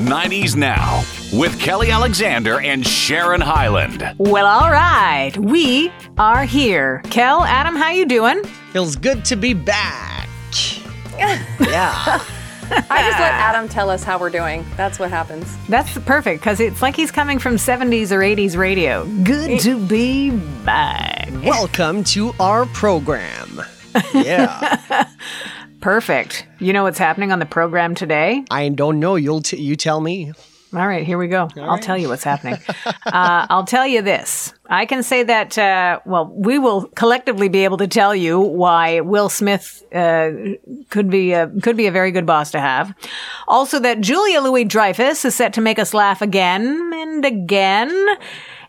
90s Now with Kelly Alexander and Sharon Hyland. Well, all right. We are here. Kel, Adam, how you doing? Feels good to be back. yeah. I just let Adam tell us how we're doing. That's what happens. That's perfect because it's like he's coming from 70s or 80s radio. Good to be back. Welcome to our program. Yeah. Perfect. You know what's happening on the program today? I don't know. You'll t- you tell me. All right, here we go. I'll tell you what's happening. uh, I'll tell you this. I can say that, uh, well, we will collectively be able to tell you why Will Smith uh, could be a, could be a very good boss to have. Also, that Julia Louis Dreyfus is set to make us laugh again and again.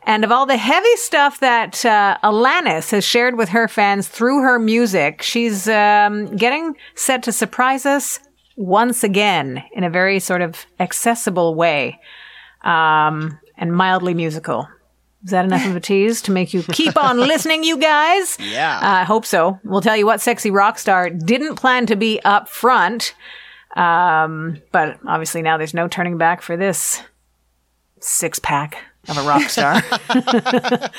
And of all the heavy stuff that uh, Alanis has shared with her fans through her music, she's um, getting set to surprise us once again in a very sort of accessible way um, and mildly musical. Is that enough of a tease to make you keep on listening, you guys? Yeah. Uh, I hope so. We'll tell you what sexy rock star didn't plan to be up front. Um, but obviously now there's no turning back for this six pack of a rock star.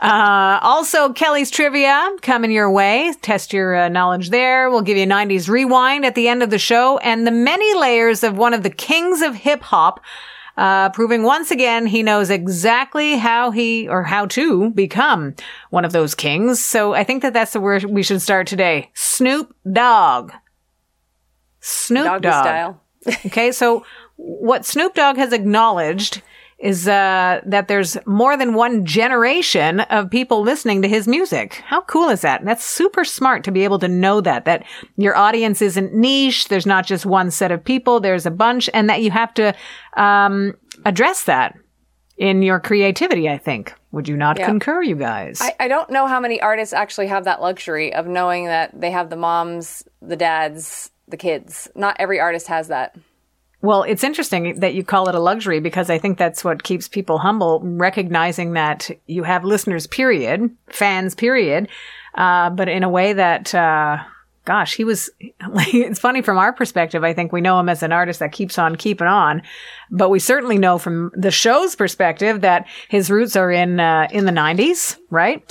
uh, also, Kelly's trivia coming your way. Test your uh, knowledge there. We'll give you a 90s rewind at the end of the show and the many layers of one of the kings of hip hop. Uh, proving once again he knows exactly how he or how to become one of those kings. So I think that that's the word we should start today. Snoop Dogg. Snoop Doggy Dogg. style. Okay, so what Snoop Dogg has acknowledged is uh, that there's more than one generation of people listening to his music. How cool is that? And that's super smart to be able to know that, that your audience isn't niche. There's not just one set of people. There's a bunch and that you have to, um, address that in your creativity, I think. Would you not Yeah. concur, you guys? I, I don't know how many artists actually have that luxury of knowing that they have the moms, the dads, the kids. Not every artist has that. Well, it's interesting that you call it a luxury because I think that's what keeps people humble, recognizing that you have listeners, period, fans, period, uh, but in a way that, uh, gosh, he was, it's funny from our perspective. I think we know him as an artist that keeps on keeping on, but we certainly know from the show's perspective that his roots are in, uh, in the 90s, right?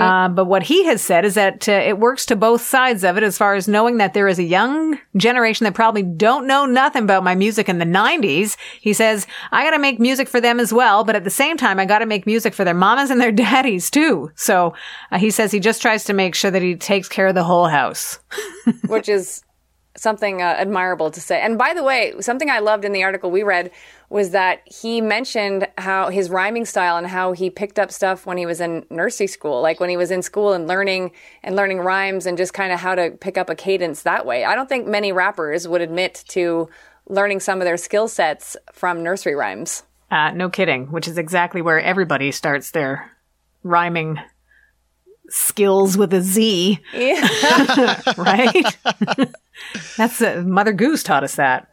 Uh, but what he has said is that uh, it works to both sides of it as far as knowing that there is a young generation that probably don't know nothing about my music in the 90s. He says, I got to make music for them as well, but at the same time, I got to make music for their mamas and their daddies too. So uh, he says he just tries to make sure that he takes care of the whole house. which is something uh, admirable to say. And by the way, something I loved in the article we read was that he mentioned how his rhyming style and how he picked up stuff when he was in nursery school, like when he was in school and learning and learning rhymes and just kind of how to pick up a cadence that way. I don't think many rappers would admit to learning some of their skill sets from nursery rhymes. Uh, no kidding, which is exactly where everybody starts their rhyming skills with a Z, Yeah. right? That's uh, Mother Goose taught us that.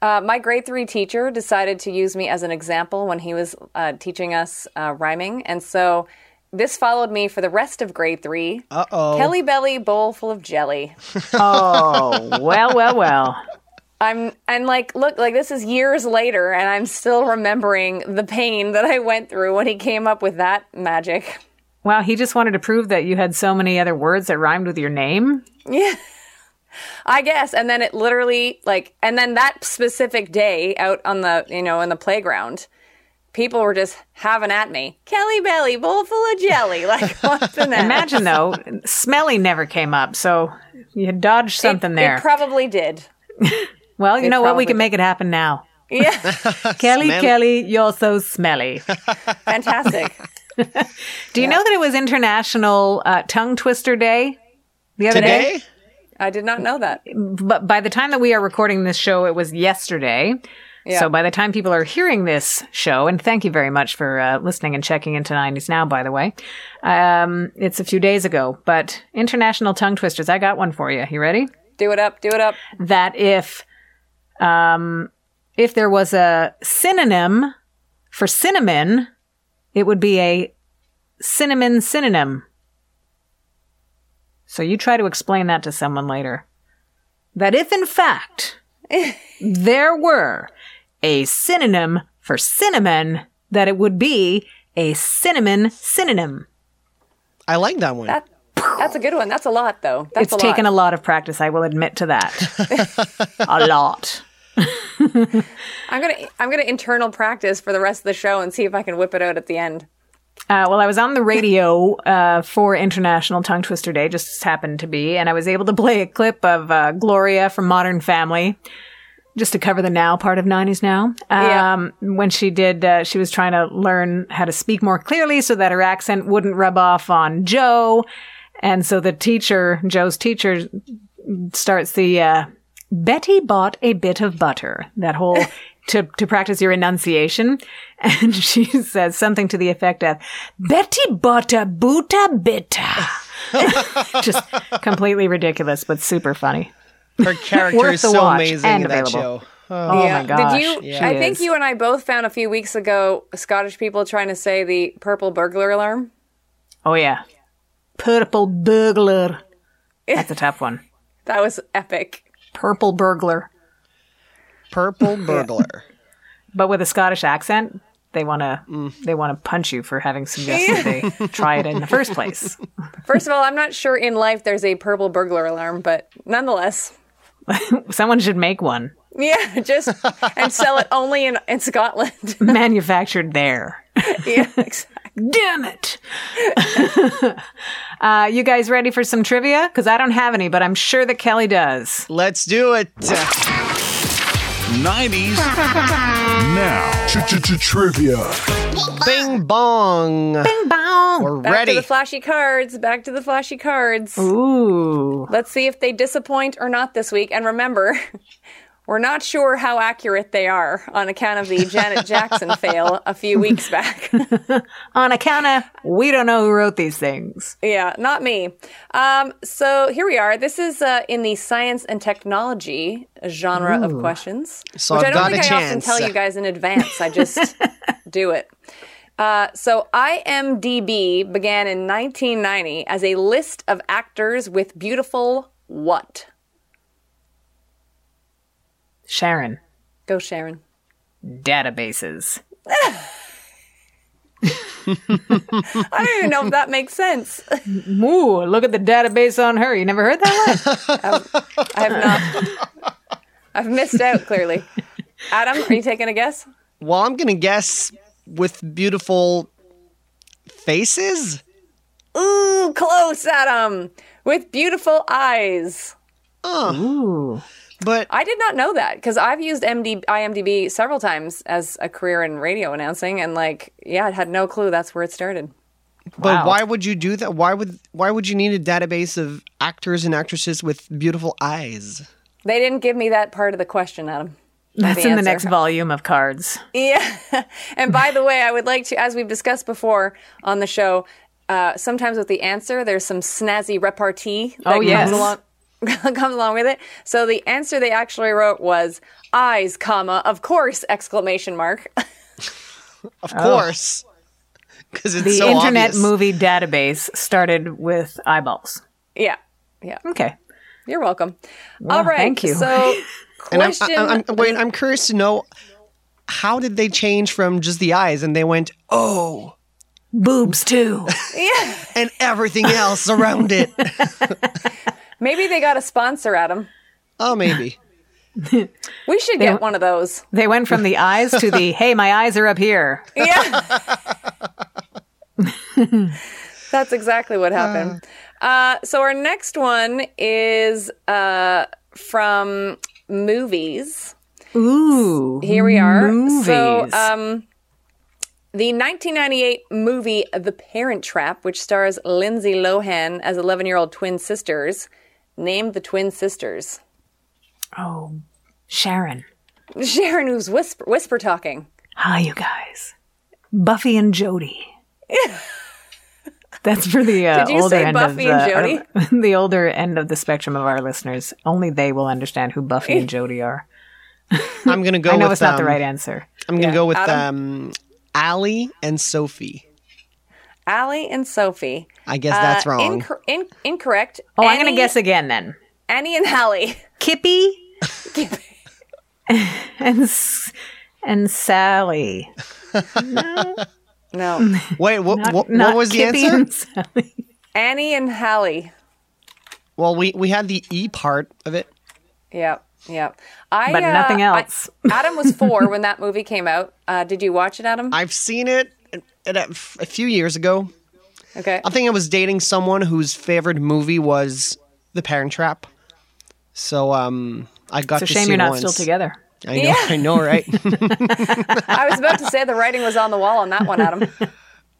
Uh, my grade three teacher decided to use me as an example when he was uh, teaching us uh, rhyming. And so this followed me for the rest of grade three. Uh oh. Kelly Belly, bowl full of jelly. Oh, well, well, well. I'm and like look like this is years later and I'm still remembering the pain that I went through when he came up with that magic. Wow, he just wanted to prove that you had so many other words that rhymed with your name. Yeah. I guess and then it literally like and then that specific day out on the you know in the playground people were just having at me. Kelly Belly bowl full of jelly like what's the next? Imagine though, smelly never came up, so you had dodged something it, there. It probably did. well, you it know what? We can did. make it happen now. Yeah. Kelly, Smelly. Kelly, you're so smelly. Fantastic. Do you know that it was International uh, Tongue Twister Day the other day? I did not know that. But by the time that we are recording this show, it was yesterday. Yeah. So by the time people are hearing this show, and thank you very much for uh, listening and checking into 90s Now, by the way, um, it's a few days ago. But International Tongue Twisters, I got one for you. You ready? Do it up, do it up. That if, um, if there was a synonym for cinnamon, it would be a cinnamon synonym. So you try to explain that to someone later. That if in fact there were a synonym for cinnamon, that it would be a cinnamon synonym. I like that one. That, that's a good one. That's a lot, though. That's it's a lot. taken a lot of practice, I will admit to that. a lot. I'm gonna I'm gonna internal practice for the rest of the show and see if I can whip it out at the end. Uh, well, I was on the radio uh, for International Tongue Twister Day, just happened to be, and I was able to play a clip of uh, Gloria from Modern Family, just to cover the now part of 90s Now. Yeah. Um, When she did, uh, she was trying to learn how to speak more clearly so that her accent wouldn't rub off on Joe. And so the teacher, Joe's teacher, starts the uh, Betty bought a bit of butter. That whole to to practice your enunciation, and she says something to the effect of Betty bought a boota bitta. Just completely ridiculous, but super funny. Her character is so watch amazing and in that available. show. Oh yeah. my gosh! Did you? she I think you and I both found a few weeks ago Scottish people trying to say the purple burglar alarm. Oh yeah, purple burglar. That's a tough one. That was epic. Purple burglar, Purple burglar. but with a Scottish accent. They want to Mm. they want to punch you for having suggested they try it in the first place. First of all, I'm not sure in life there's a purple burglar alarm, but nonetheless, Someone should make one yeah, just and sell it only in in Scotland. manufactured there. yeah, exactly. Damn it. uh, you guys ready for some trivia? Because I don't have any, but I'm sure that Kelly does. Let's do it. 90s now. Trivia. Bing bong. Bing bong. We're Back ready. to the flashy cards. Back to the flashy cards. Ooh. Let's see if they disappoint or not this week. And remember, we're not sure how accurate they are on account of the Janet Jackson fail a few weeks back. On account of we don't know who wrote these things. yeah, not me. Um, so here we are. This is uh, in the science and technology genre of questions, So which I've I don't got think a I often tell you guys in advance. I just do it. Uh, so IMDb began in 1990 as a list of actors with beautiful what? Sharon. Go, Sharon. Databases. I don't even know if that makes sense. Ooh, look at the database on her. You never heard that one? I have not. I've missed out clearly. Adam, are you taking a guess? Well, I'm going to guess with beautiful faces. Ooh, close, Adam. With beautiful eyes. Ooh. But I did not know that because I've used MD, IMDb several times as a career in radio announcing, and like, yeah, I had no clue that's where it started. but Wow. why would you do that? Why would why would you need a database of actors and actresses with beautiful eyes? They didn't give me that part of the question, Adam. That's the in the next volume of cards. Yeah. and by the way, I would like to, as we've discussed before on the show, uh, sometimes with the answer, there's some snazzy repartee that Oh, yes. comes along. comes along with it. So the answer they actually wrote was eyes, comma, of course, exclamation mark. Of oh. course, because it's The so Internet obvious. Movie Database started with eyeballs. yeah. Yeah. Okay. You're welcome. All right. thank you. So And I'm, question I'm, I'm, wait, I'm curious to know how did they change from just the eyes and they went oh Boobs, too. Yeah. and everything else around it. Maybe they got a sponsor, Adam. Oh, maybe. We should get one of those. They went from the eyes to the, hey, my eyes are up here. Yeah. That's exactly what happened. Uh, so our next one is uh, from movies. Ooh. Here we are. Movies. So um, the 1998 movie The Parent Trap, which stars Lindsay Lohan as 11-year-old twin sisters, named the twin sisters. oh, Sharon. Sharon, who's whisper, whisper talking. Hi, you guys. Buffy and Jody. That's for the uh, Did you older say end Buffy of and the, our- the older end of the spectrum of our listeners. Only they will understand who Buffy and Jody are. I'm gonna go I know with it's not the um, right answer. I'm gonna Yeah. go with Adam? um Allie and Sophie. Allie and Sophie. I guess that's Uh, wrong. incor- in- incorrect. Oh, I'm going to guess again then. Annie and Hallie. Kippy and and Sally. No, no. Wait, what? Not- what, not what was the Kippy answer? and Sally. Annie and Hallie. Well, we we had the E part of it. Yep, yep. I, But uh, nothing I- else. Adam was four when that movie came out. Uh, did you watch it, Adam? I've seen it a, a, few years ago. Okay. I think I was dating someone whose favorite movie was The Parent Trap. So um, I got to see it. It's a shame you're not once. still together. I know, Yeah. I know, right? I was about to say the writing was on the wall on that one, Adam.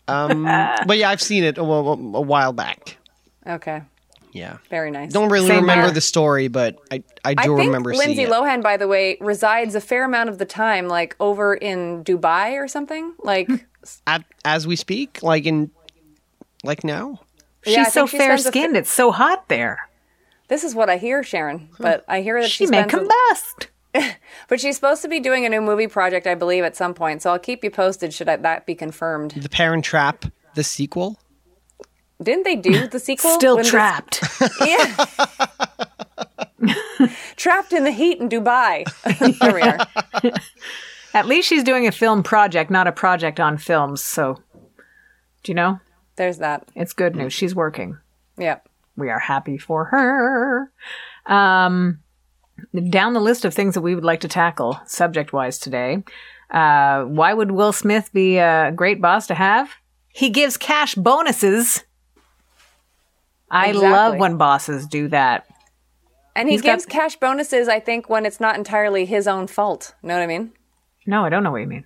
Um, but yeah, I've seen it a, a, a while back. Okay. Yeah, Very nice. don't really Same remember here. the story, but I I do I think remember Lindsay. Lohan, by the way, resides a fair amount of the time, like over in Dubai or something. Like, At, as we speak, like in like now. She's Yeah, I so think she fair spends a skinned. It's so hot there. this is what I hear, Sharon. But I hear that She she may spends a- combust. But she's supposed to be doing a new movie project, I believe, at some point. So I'll keep you posted should I, that be confirmed. The Parent Trap, the sequel. Didn't they do the sequel? Still when this- trapped. yeah. Trapped in the heat in Dubai. there we are. At least she's doing a film project, not a project on films. So, do you know? There's that. It's good news. She's working. Yeah. We are happy for her. Um, down the list of things that we would like to tackle subject wise today. Uh, why would Will Smith be a great boss to have? He gives cash bonuses. I Exactly. love when bosses do that. And he He's got- gives cash bonuses, I think, when it's not entirely his own fault. Know what I mean? No, I don't know what you mean.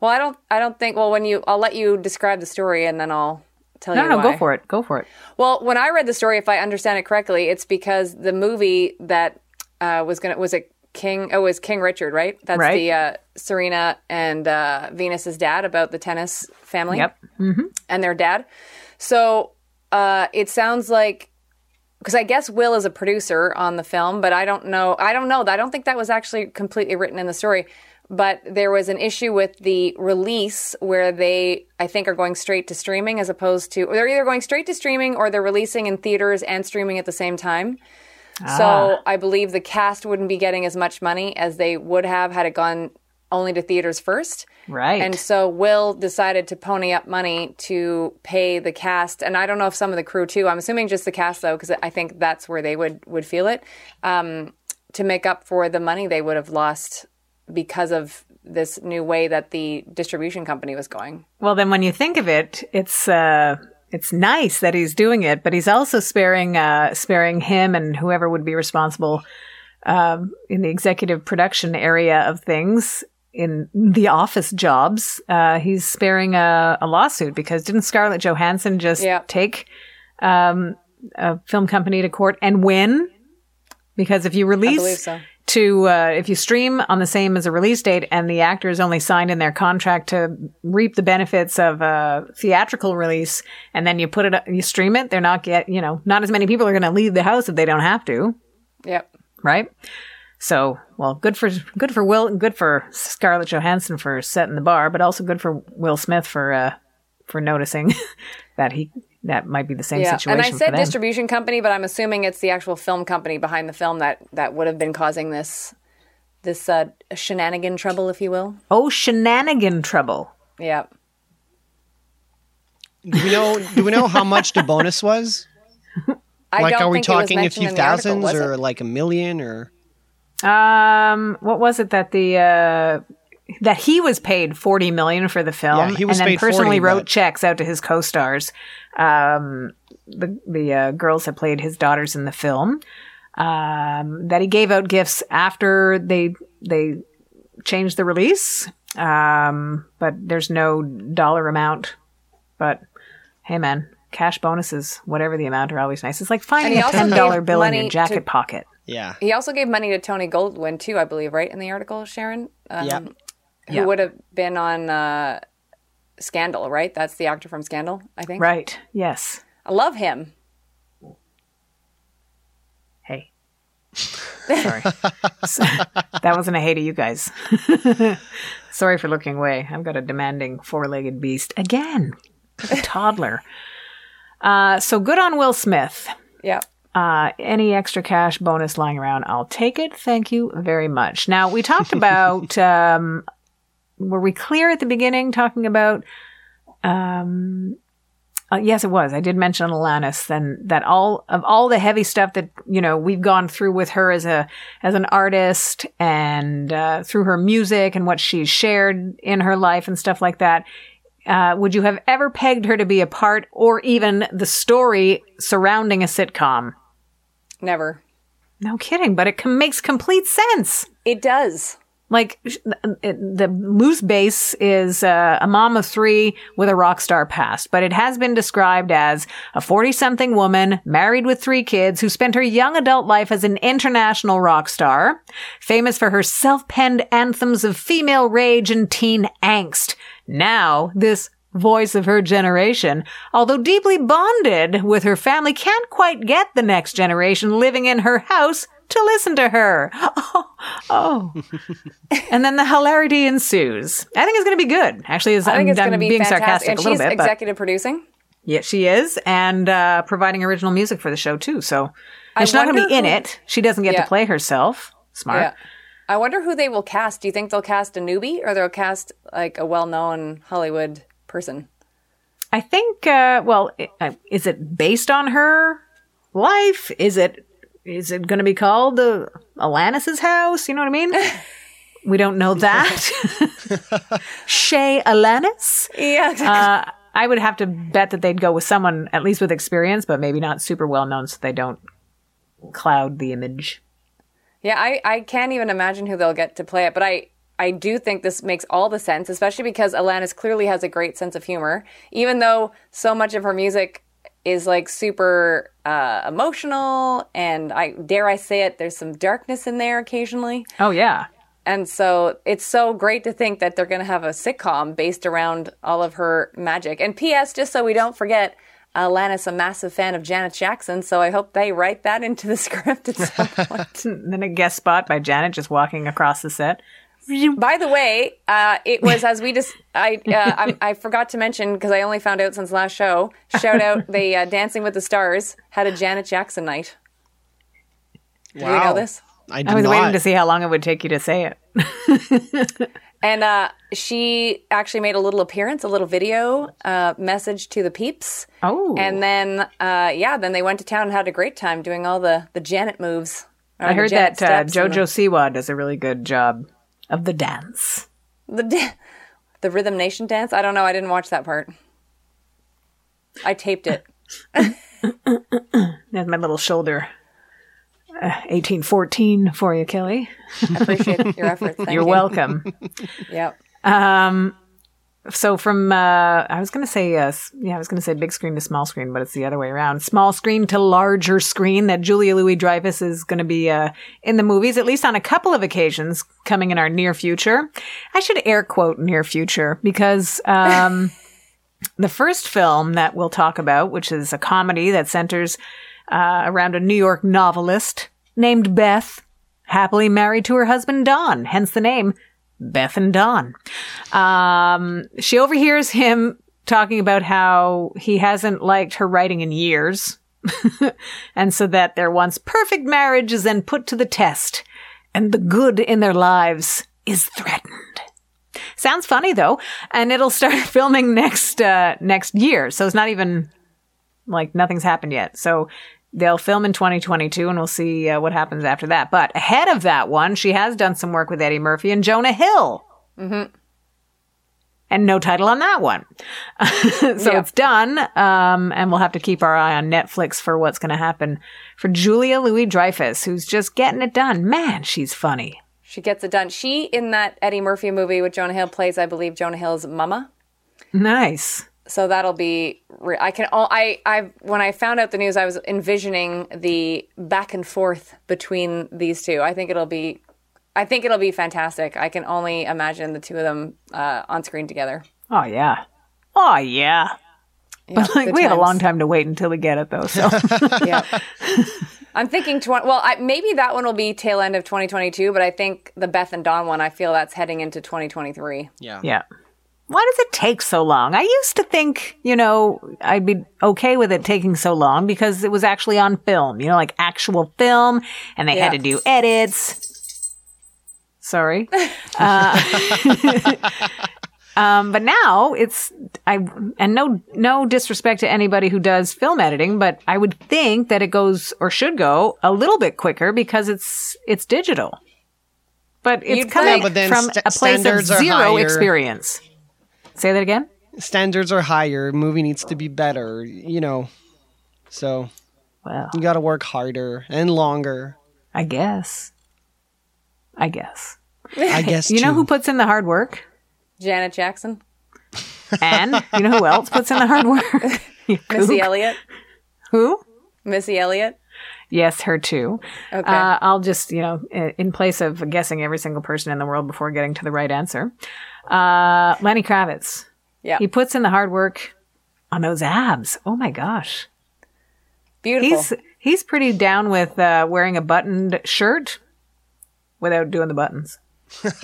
Well, I don't. I don't think. Well, when you, I'll let you describe the story, and then I'll tell No, you. no, why. go for it. Go for it. Well, when I read the story, if I understand it correctly, it's because the movie that uh, was gonna was it King? Oh, it was King Richard, right? That's Right. the uh, Serena and uh, Venus's dad about the tennis family. Yep. and their dad. So uh, it sounds like because I guess Will is a producer on the film, but I don't know. I don't know. I don't think that was actually completely written in the story. But there was an issue with the release where they, I think, are going straight to streaming as opposed to, they're either going straight to streaming or they're releasing in theaters and streaming at the same time. So I believe the cast wouldn't be getting as much money as they would have had it gone only to theaters first. Right. And so Will decided to pony up money to pay the cast, and I don't know if some of the crew too. I'm assuming just the cast though, because I think that's where they would would feel it um, to make up for the money they would have lost because of this new way that the distribution company was going. Well, then when you think of it, it's uh, it's nice that he's doing it, but he's also sparing uh, sparing him and whoever would be responsible um, in the executive production area of things in the office jobs. Uh, he's sparing a, a lawsuit because didn't Scarlett Johansson just Yeah. take um, a film company to court and win? Because if you release believe so. To uh, if you stream on the same as a release date and the actors only signed in their contract to reap the benefits of a theatrical release and then you put it you stream it they're not get you know not as many people are going to leave the house if they don't have to Yep. right so well good for good for will good for scarlett johansson for setting the bar but also good for will smith for uh for noticing that he that might be the same Yeah, situation and I for said them. distribution company, but I'm assuming it's the actual film company behind the film that that would have been causing this this uh, shenanigan trouble, if you will. oh shenanigan trouble Yeah. Do we know? do we know how much the bonus was? I like, don't are we think talking a few in the article, thousands it? or like a million or? Um, what was it that the uh, that he was paid forty million for the film, Yeah, he was and then paid personally 40, wrote but- checks out to his co-stars, um, the the uh, girls that played his daughters in the film. Um, that he gave out gifts after they they changed the release. Um, but there's no dollar amount. But hey, man, cash bonuses, whatever the amount, are always nice. It's like finding a ten dollar bill in money your to- jacket pocket. Yeah. He also gave money to Tony Goldwyn too, I believe, right in the article, Sharon. Um, Yeah. Who Yeah. would have been on uh, Scandal, right? That's the actor from Scandal, I think. Right? Yes. I love him. Hey. Sorry. That wasn't a hey to you guys. Sorry for looking away. I've got a demanding four legged beast again. A toddler. Uh, so good on Will Smith. Yeah. Uh, any extra cash bonus lying around, I'll take it. Thank you very much. Now, we talked about um, were we clear at the beginning talking about? Um, uh, yes, it was. I did mention Alanis. and that all of all the heavy stuff that you know we've gone through with her as a as an artist and uh, through her music and what she's shared in her life and stuff like that. Uh, would you have ever pegged her to be a part or even the story surrounding a sitcom? Never. No kidding, but it com- makes complete sense. It does. Like the loose base is uh, a mom of three with a rock star past, but it has been described as a 40 something woman married with three kids who spent her young adult life as an international rock star, famous for her self penned anthems of female rage and teen angst. Now, this voice of her generation, although deeply bonded with her family, can't quite get the next generation living in her house to listen to her. Oh, oh. and then the hilarity ensues. I think it's going to be good. Actually, as I think I'm, it's going to be being fantastic. sarcastic and a little she's bit, but executive producing. yeah, she is, and uh, providing original music for the show too. So she's not going to be in who- it. She doesn't get Yeah. to play herself. Smart. Yeah. I wonder who they will cast. Do you think they'll cast a newbie or they'll cast like a well-known Hollywood person? I think. Uh, well, uh, is it based on her life? Is it? Is it going to be called the Alanis's house? You know what I mean? we don't know that. Shay Alanis. Yeah. Uh, I would have to bet that they'd go with someone at least with experience, but maybe not super well known, so they don't cloud the image. Yeah, I, I can't even imagine who they'll get to play it, but I, I do think this makes all the sense, especially because Alanis clearly has a great sense of humor, even though so much of her music is like super uh, emotional and I dare I say it, there's some darkness in there occasionally. Oh yeah. And so it's so great to think that they're going to have a sitcom based around all of her magic. And P.S., just so we don't forget, Alanis a massive fan of Janet Jackson, so I hope they write that into the script at some point. Then a guest spot by Janet just walking across the set. By the way, uh, it was as we just I uh, I, I forgot to mention because I only found out since last show. Shout out the uh, Dancing with the Stars had a Janet Jackson night. Wow. Do you know this? I did I was not. waiting to see how long it would take you to say it. And uh, she actually made a little appearance, a little video uh, message to the peeps. Oh. And then, uh, yeah, then they went to town and had a great time doing all the, the Janet moves. I heard that uh, JoJo Siwa does a really good job of the dance. The, the, da- the Rhythm Nation dance? I don't know. I didn't watch that part. I taped it. There's my little shoulder. Uh, 1814 for you, Kelly. I appreciate your efforts. Thank You're you. welcome. Yep. So from uh, I was going to say uh, yeah, I was going to say big screen to small screen, but it's the other way around. Small screen to larger screen. That Julia Louis Dreyfus is going to be uh, in the movies at least on a couple of occasions coming in our near future. I should air quote near future because um, the first film that we'll talk about, which is a comedy that centers uh, around a New York novelist named Beth, happily married to her husband Don, hence the name Beth and Don. Um, she overhears him talking about how he hasn't liked her writing in years. and so that their once perfect marriage is then put to the test and the good in their lives is threatened. Sounds funny though, and it'll start filming next uh, next year. So it's not even like nothing's happened yet. So they'll film in 2022, and we'll see uh, what happens after that. But ahead of that one, she has done some work with Eddie Murphy and Jonah Hill. Mm-hmm. And no title on that one. so Yeah. it's done. Um, and we'll have to keep our eye on Netflix for what's going to happen for Julia Louis Dreyfus, who's just getting it done. Man, she's funny. She gets it done. She, in that Eddie Murphy movie with Jonah Hill, plays, I believe, Jonah Hill's mama. Nice. So that'll be. Re- I can. all I. I. When I found out the news, I was envisioning the back and forth between these two. I think it'll be. I think it'll be fantastic. I can only imagine the two of them uh, on screen together. Oh, yeah. Oh, yeah. But like, good we have a long time to wait until we get it, though. So yeah. I'm thinking 20, well, I, maybe that one will be tail end of 2022, but I think the Beth and don one, I feel that's heading into 2023. Yeah. Yeah. Why does it take so long? I used to think, you know, I'd be okay with it taking so long because it was actually on film, you know, like actual film, and they had to do edits. Sorry. Uh, um, but now it's I and no no disrespect to anybody who does film editing, but I would think that it goes or should go a little bit quicker because it's it's digital. But it's You'd coming think. but from sta- a place of standards are zero higher. experience. Say that again. Standards are higher. Movie needs to be better. You know, so Well, you got to work harder and longer. I guess. I guess. I guess You know who puts in the hard work? Janet Jackson, And you know who else puts in the hard work? Missy. Elliott, Who? Missy Elliott. Yes, her too. Okay. Uh, I'll just, you know, in place of guessing every single person in the world before getting to the right answer, uh, Lenny Kravitz. Yeah. He puts in the hard work on those abs. Oh my gosh. Beautiful. He's he's pretty down with uh, wearing a buttoned shirt without doing the buttons.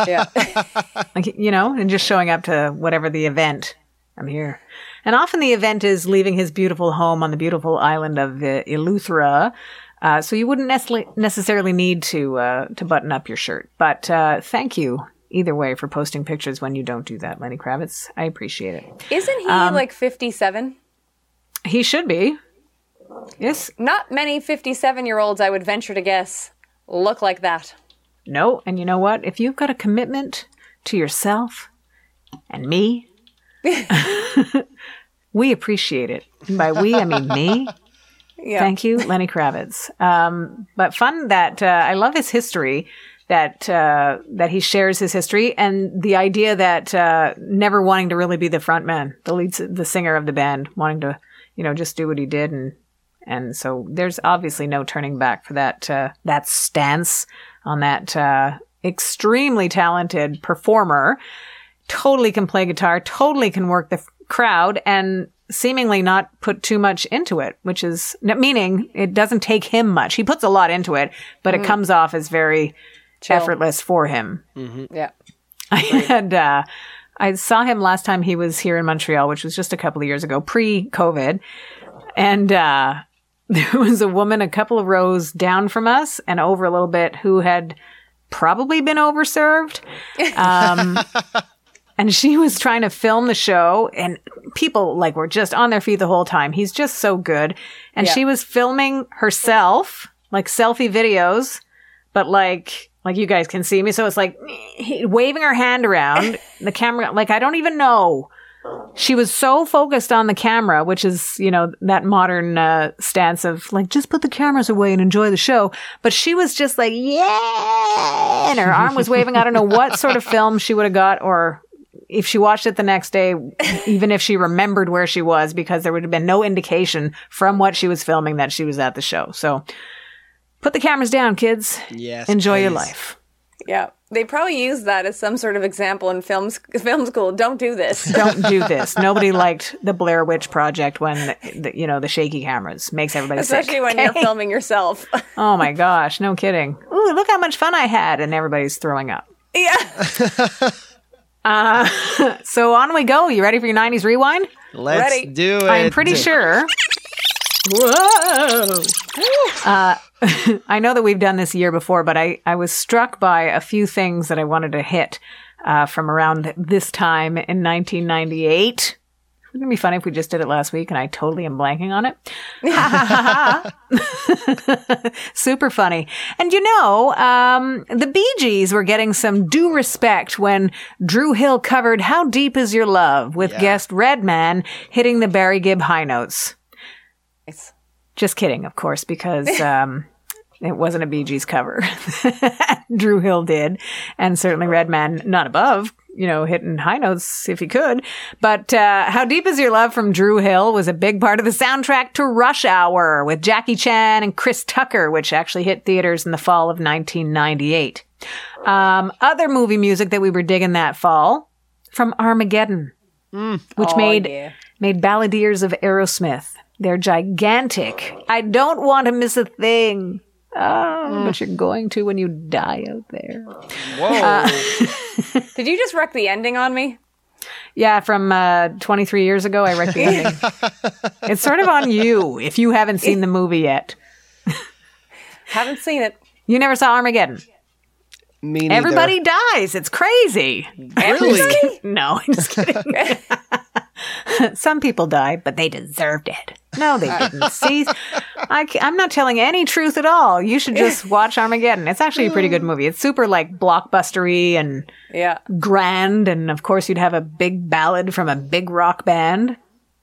yeah. like you know and just showing up to whatever the event i'm here and often the event is leaving his beautiful home on the beautiful island of uh, eleuthera uh, so you wouldn't necessarily necessarily need to uh, to button up your shirt but uh, thank you either way for posting pictures when you don't do that lenny kravitz i appreciate it Isn't he Um, like 57? he should be yes Not many 57 year olds, I would venture to guess, look like that. no and you know what if you've got a commitment to yourself and me we appreciate it and by we i mean me Yeah. Thank you, Lenny Kravitz. Um, but fun that uh, I love his history. That uh, that he shares his history and the idea that uh, never wanting to really be the front man, the lead, the singer of the band, wanting to you know just do what he did and and so there's obviously no turning back for that uh, that stance on that uh, extremely talented performer totally can play guitar, totally can work the f- crowd, and seemingly not put too much into it, which is meaning it doesn't take him much. He puts a lot into it, but it comes off as very effortless for him. Yeah. I had uh, I saw him last time he was here in Montreal, which was just a couple of years ago, pre-COVID, and uh, there was a woman a couple of rows down from us and over a little bit who had probably been overserved. Um, and she was trying to film the show and people like were just on their feet the whole time. He's just so good. And Yeah. she was filming herself, like selfie videos, but like like you guys can see me. So it's like waving her hand around the camera. Like I don't even know. She was so focused on the camera, which is, you know, that modern uh, stance of like, just put the cameras away and enjoy the show. But she was just like, yeah. And her arm was waving. I don't know what sort of film she would have got or if she watched it the next day, even if she remembered where she was, because there would have been no indication from what she was filming that she was at the show. So put the cameras down, kids. Yes, Enjoy your life. Yeah. They probably use that as some sort of example in film, film school. Don't do this. Don't do this. Nobody liked the Blair Witch Project when, the, you know, the shaky cameras makes everybody Especially sick. when you're filming yourself. Oh my gosh, no kidding. Ooh, look how much fun I had, and everybody's throwing up. yeah. So on we go. You ready for your 90s rewind? Let's Ready. do it. I'm pretty sure. Whoa. Uh, I know that we've done this a year before, but I, I was struck by a few things that I wanted to hit uh, from around this time in 1998. Wouldn't it be funny if we just did it last week and I totally am blanking on it? Super funny. And you know, um, the Bee Gees were getting some due respect when Dru Hill covered How Deep Is Your Love with guest Redman hitting the Barry Gibb high notes. Nice. Just kidding, of course, because um, it wasn't a Bee Gees cover. Dru Hill did, and certainly Redman not above, you know, hitting high notes if he could. But uh, How Deep Is Your Love from Dru Hill was a big part of the soundtrack to Rush Hour with Jackie Chan and Chris Tucker, which actually hit theaters in the fall of 1998. Um, other movie music that we were digging that fall from Armageddon, which Oh, made yeah. made balladeers of Aerosmith. They're gigantic. I don't want to miss a thing. Oh, but you're going to when you die out there. Whoa. Uh, Did you just wreck the ending on me? Yeah, from uh, 23 years ago, I read the ending. it's sort of on you if you haven't seen the movie yet. Haven't seen it. You never saw Armageddon. Me neither. Everybody dies. It's crazy. Really? No, I'm just kidding. Some people die, but they deserved it. No, they didn't. See, I, am not telling any truth at all. You should just watch Armageddon. It's actually a pretty good movie. It's super like blockbustery and Yeah. grand, and of course you'd have a big ballad from a big rock band.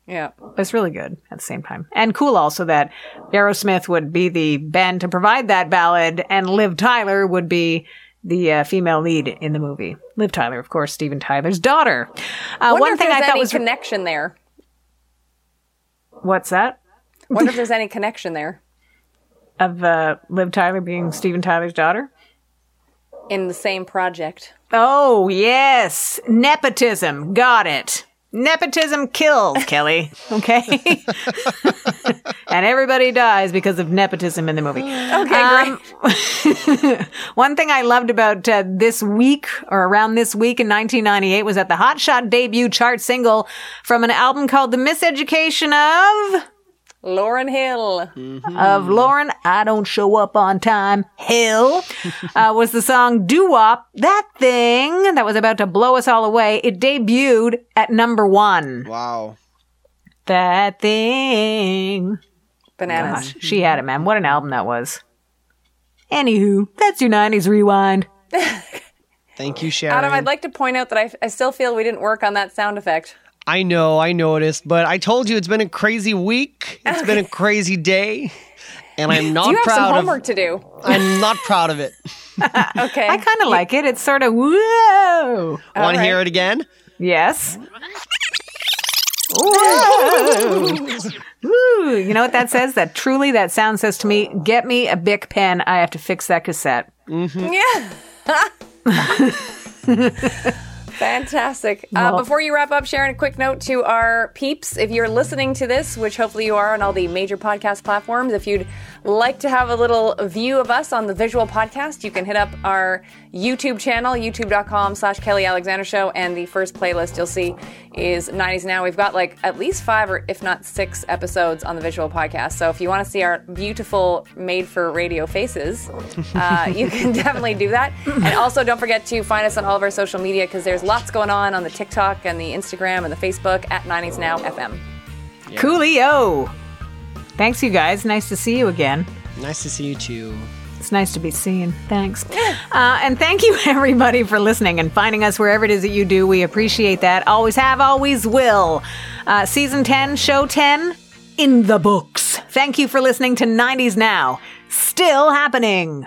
Yeah. It's really good at the same time. And cool also that Aerosmith would be the band to provide that ballad and Liv Tyler would be the uh, female lead in the movie. Liv Tyler, of course, Steven Tyler's daughter. Uh, one thing I thought any was connection there. What's that? Wonder if there's any connection there Of uh, Liv Tyler being Steven Tyler's daughter? in the same project. Oh, yes. Nepotism. Got it. Nepotism kills, Kelly. Okay? and everybody dies because of nepotism in the movie. Okay, great. One thing I loved about uh, this week, or around this week in 1998, was that the Hot Shot debut chart single from an album called The Miseducation of Lauryn Hill. of Lauryn. I don't show up on time. Hill uh, was the song "Doo Wop." That thing that was about to blow us all away. It debuted at number one. Wow. That thing. Bananas. Gosh, she had it, man. What an album that was. Anywho, that's your 90s rewind. Thank you, Sharon. Adam, I'd like to point out that I, I still feel we didn't work on that sound effect. I know, I noticed, but I told you it's been a crazy week. It's been a crazy day, and I'm not you have some homework of. to do. I'm not proud of it. Okay. I kind of like it. It's sort of whoa. Want to right. hear it again? Yes. Whoa. Woo. You know what that says? That truly, that sound says to me, get me a Bic pen. I have to fix that cassette. Mm-hmm. Yeah. Fantastic. Uh, before you wrap up, Sharon, a quick note to our peeps. If you're listening to this, which hopefully you are on all the major podcast platforms, if you'd like to have a little view of us on the visual podcast, you can hit up our YouTube channel, youtube.com slash Kelly Alexander Show, and the first playlist you'll see is 90s Now. We've got like at least five or if not six episodes on the visual podcast. So if you want to see our beautiful made for radio faces, uh, you can definitely do that. And also don't forget to find us on all of our social media because there's lots going on on the TikTok and the Instagram and the Facebook at 90s Now FM. Coolio. Thanks, you guys. Nice to see you again. Nice to see you too. It's nice to be seen. Thanks. Uh, and thank you, everybody, for listening and finding us wherever it is that you do. We appreciate that. Always have, always will. Uh, season 10, show 10, in the books. Thank you for listening to 90s Now. Still happening.